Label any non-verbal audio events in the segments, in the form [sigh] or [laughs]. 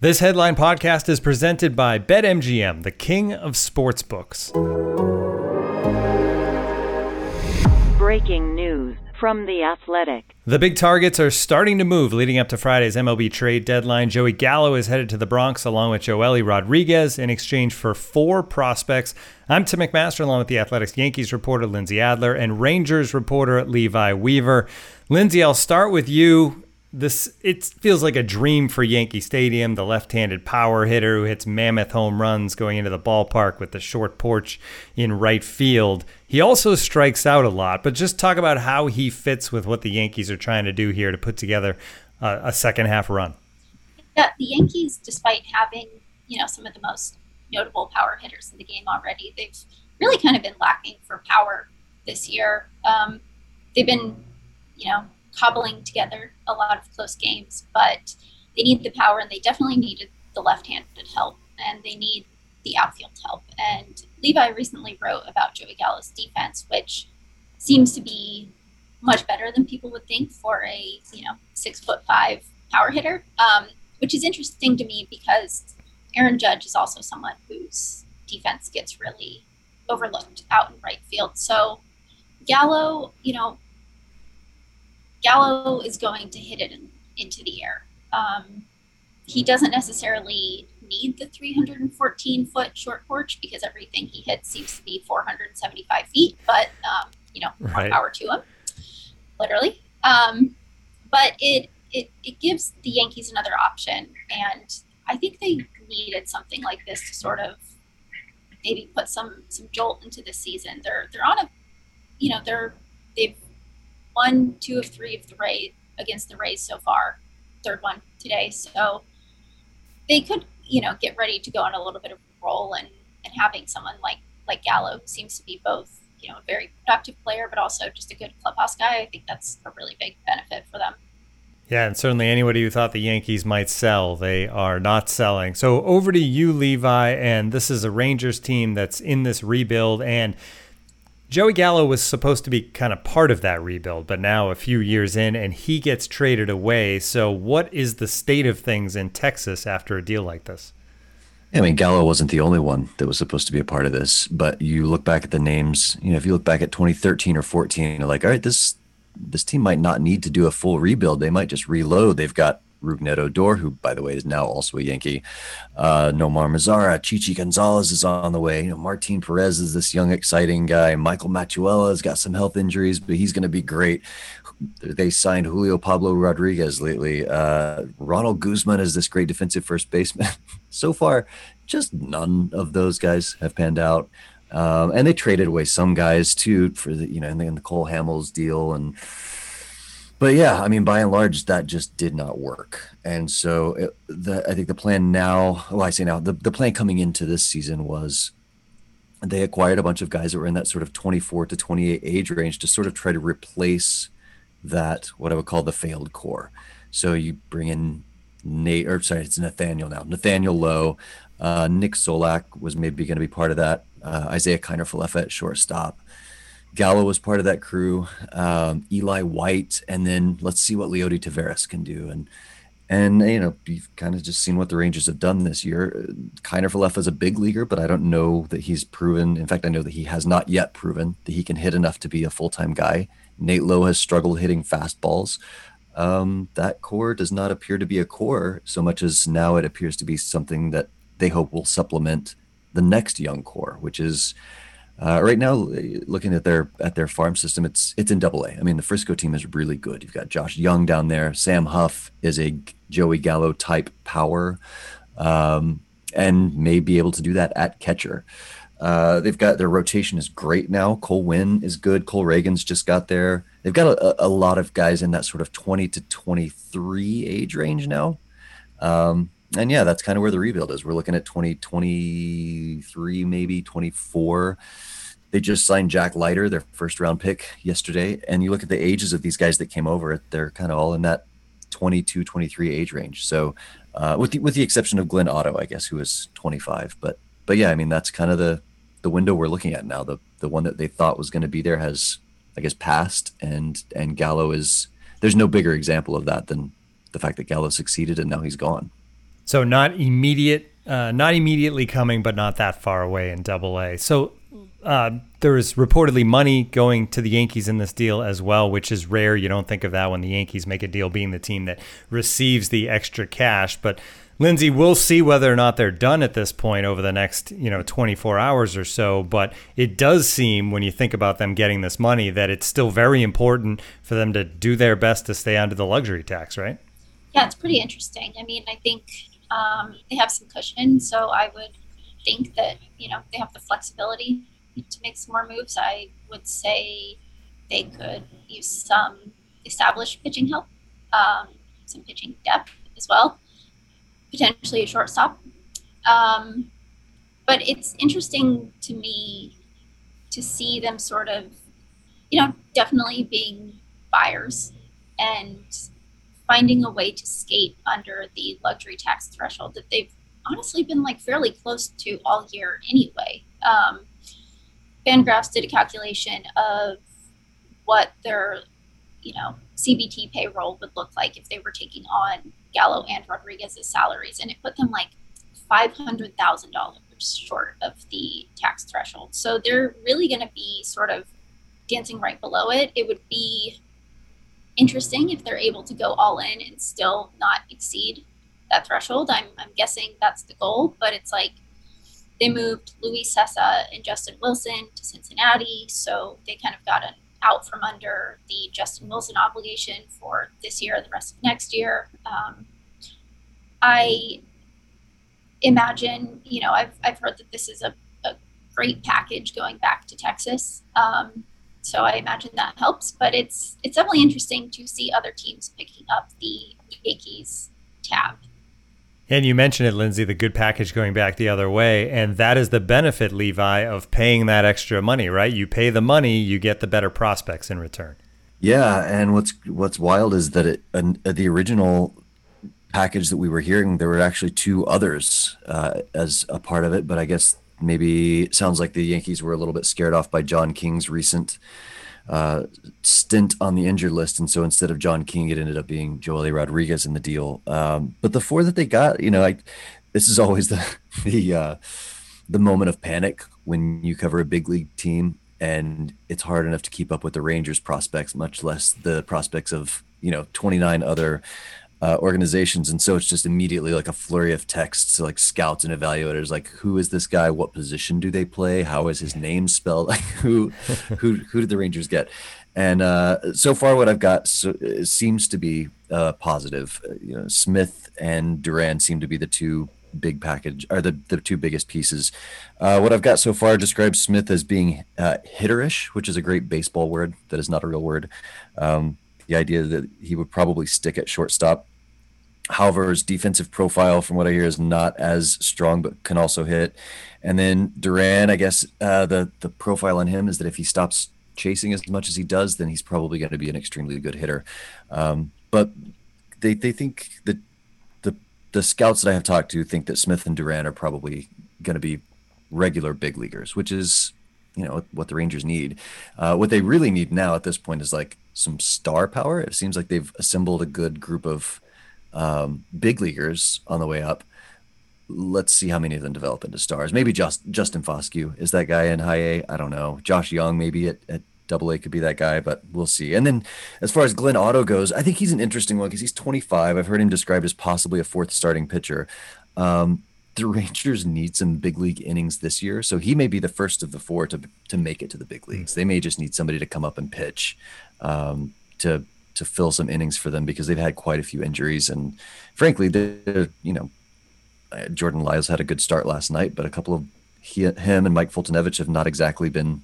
This headline podcast is presented by BetMGM, the king of sportsbooks. Breaking news from The Athletic. The big targets are starting to move leading up to Friday's MLB trade deadline. Joey Gallo is headed to the Bronx along with Joely Rodriguez in exchange for four prospects. I'm Tim McMaster along with the Athletics Yankees reporter Lindsay Adler and Rangers reporter Levi Weaver. Lindsay, I'll start with you this it feels like a dream for Yankee Stadium. The left-handed power hitter who hits mammoth home runs going into the ballpark with the short porch in right field. He also strikes out a lot, but just talk about how he fits with what the Yankees are trying to do here to put together a, a second half run. Yeah, the Yankees, despite having you know some of the most notable power hitters in the game already, they've really kind of been lacking for power this year. Um, they've been, you know, cobbling together a lot of close games, but they need the power and they definitely needed the left-handed help and they need the outfield help. And Levi recently wrote about Joey Gallo's defense, which seems to be much better than people would think for a you know six foot five power hitter, um, which is interesting to me because Aaron Judge is also someone whose defense gets really overlooked out in right field. So Gallo, you know, Gallo is going to hit it in, into the air. Um, he doesn't necessarily need the 314 foot short porch because everything he hits seems to be 475 feet, but um, you know, right. power to him, literally. Um, but it, it it gives the Yankees another option, and I think they needed something like this to sort of maybe put some some jolt into the season. They're they're on a, you know, they're they've won two of three of the Rays against the Rays so far, third one today. So they could, you know, get ready to go on a little bit of a roll and, and having someone like like Gallo seems to be both, you know, a very productive player but also just a good clubhouse guy, I think that's a really big benefit for them. Yeah, and certainly anybody who thought the Yankees might sell, they are not selling. So over to you, Levi, and this is a Rangers team that's in this rebuild and Joey Gallo was supposed to be kind of part of that rebuild, but now a few years in and he gets traded away. So, what is the state of things in Texas after a deal like this? I mean, Gallo wasn't the only one that was supposed to be a part of this, but you look back at the names, you know, if you look back at 2013 or 14, you're like, all right, this this team might not need to do a full rebuild. They might just reload. They've got Rougned Odor, who, by the way, is now also a Yankee. Uh, Nomar Mazara, Chichi Gonzalez is on the way. You know, Martin Perez is this young, exciting guy. Michael Matuella has got some health injuries, but he's going to be great. They signed Julio Pablo Rodriguez lately. Uh, Ronald Guzman is this great defensive first baseman. [laughs] so far, just none of those guys have panned out. Um, and they traded away some guys too for the, you know, in the Cole Hamels deal and but yeah, I mean, by and large, that just did not work. And so it, the, I think the plan now, well, I say now, the, the plan coming into this season was they acquired a bunch of guys that were in that sort of 24 to 28 age range to sort of try to replace that, what I would call the failed core. So you bring in Nate, or sorry, it's Nathaniel now, Nathaniel Lowe. Uh, Nick Solak was maybe going to be part of that. Uh, Isiah Kiner-Falefa at shortstop. Gallo was part of that crew, um, Eli White, and then let's see what Leody Taveras can do. And and you know you've kind of just seen what the Rangers have done this year. Kiner-Falefa is a big leaguer, but I don't know that he's proven. In fact, I know that he has not yet proven that he can hit enough to be a full time guy. Nate Lowe has struggled hitting fastballs. Um, that core does not appear to be a core so much as now it appears to be something that they hope will supplement the next young core, which is uh, right now, looking at their at their farm system, it's it's in Double A. I mean, the Frisco team is really good. You've got Josh Young down there. Sam Huff is a Joey Gallo type power, um, and may be able to do that at catcher. Uh, they've got their rotation is great now. Cole Winn is good. Cole Ragans just got there. They've got a, a lot of guys in that sort of 20 to 23 age range now. Um, and yeah, that's kind of where the rebuild is. We're looking at 2023, maybe 24. They just signed Jack Leiter, their first round pick yesterday. And you look at the ages of these guys that came over, they're kind of all in that 22, 23 age range. So, uh, with the, with the exception of Glenn Otto, I guess, who is 25. But, but yeah, I mean, that's kind of the, the window we're looking at now. The, the one that they thought was going to be there has, I guess, passed. And, and Gallo is, there's no bigger example of that than the fact that Gallo succeeded and now he's gone. So not immediate, uh, not immediately coming, but not that far away in Double A. So uh, there is reportedly money going to the Yankees in this deal as well, which is rare. You don't think of that when the Yankees make a deal, being the team that receives the extra cash. But Lindsay, we'll see whether or not they're done at this point over the next, you know, 24 hours or so. But it does seem, when you think about them getting this money, that it's still very important for them to do their best to stay under the luxury tax, right? Yeah, it's pretty interesting. I mean, I think um, they have some cushion, so I would think that you know they have the flexibility to make some more moves. I would say they could use some established pitching help, um, some pitching depth as well, potentially a shortstop. Um, but it's interesting to me to see them sort of, you know, definitely being buyers and finding a way to skate under the luxury tax threshold that they've honestly been like fairly close to all year anyway. Um, Fangraphs did a calculation of what their, you know, CBT payroll would look like if they were taking on Gallo and Rodriguez's salaries, and it put them like five hundred thousand dollars short of the tax threshold. So they're really going to be sort of dancing right below it. It would be interesting if they're able to go all in and still not exceed that threshold. I'm, I'm guessing that's the goal, but it's like they moved Luis Cessa and Justin Wilson to Cincinnati, so they kind of got an out from under the Justin Wilson obligation for this year and the rest of next year. Um, I imagine, you know, I've, I've heard that this is a, a great package going back to Texas. Um, so I imagine that helps. But it's it's definitely interesting to see other teams picking up the Yankees tab. And you mentioned it, Lindsay, the good package going back the other way. And that is the benefit, Levi, of paying that extra money, right? You pay the money, you get the better prospects in return. Yeah. And what's what's wild is that it, uh, the original package that we were hearing, there were actually two others uh, as a part of it. But I guess maybe sounds like the Yankees were a little bit scared off by John King's recent uh, stint on the injured list, and so instead of John King, it ended up being Joely Rodriguez in the deal. Um, but the four that they got, you know, like this is always the [laughs] the uh, the moment of panic when you cover a big league team and it's hard enough to keep up with the Rangers prospects, much less the prospects of you know 29 other uh, organizations, and so it's just immediately like a flurry of texts, like scouts and evaluators, like who is this guy? What position do they play? How is his name spelled? [laughs] Like who, [laughs] who, who did the Rangers get? And uh, so far, what I've got so, seems to be uh, positive. Uh, you know, Smith and Duran seem to be the two big package, are the, the two biggest pieces. Uh, what I've got so far describes Smith as being uh, hitterish, which is a great baseball word that is not a real word. Um, the idea that he would probably stick at shortstop. However, his defensive profile, from what I hear, is not as strong, but can also hit. And then Duran, I guess uh, the the profile on him is that if he stops chasing as much as he does, then he's probably going to be an extremely good hitter. Um, but they they think that the the scouts that I have talked to think that Smith and Duran are probably going to be regular big leaguers, which is you know what the Rangers need. Uh, what they really need now at this point is like some star power. It seems like they've assembled a good group of um, big leaguers on the way up. Let's see how many of them develop into stars. Maybe just Justin Foscue is that guy in high A. I don't know. Josh Young maybe at, at double A could be that guy, but we'll see. And then as far as Glenn Otto goes, I think he's an interesting one because he's 25. I've heard him described as possibly a fourth starting pitcher. Um, the [laughs] Rangers need some big league innings this year, so he may be the first of the four to to make it to the big leagues. They may just need somebody to come up and pitch um, to to fill some innings for them because they've had quite a few injuries, and frankly, you know uh, Jordan Lyles had a good start last night, but a couple of he, him and Mike Foltynewicz have not exactly been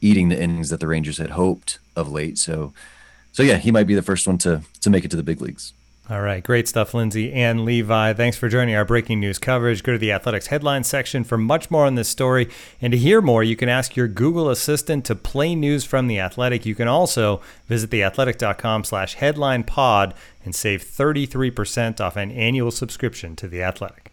eating the innings that the Rangers had hoped of late. So, so yeah, he might be the first one to to make it to the big leagues. All right, great stuff, Lindsay and Levi. Thanks for joining our breaking news coverage. Go to the athletics headline section for much more on this story. And to hear more, you can ask your Google Assistant to play news from the Athletic. You can also visit theathletic.com slash headline pod and save 33% off an annual subscription to the Athletic.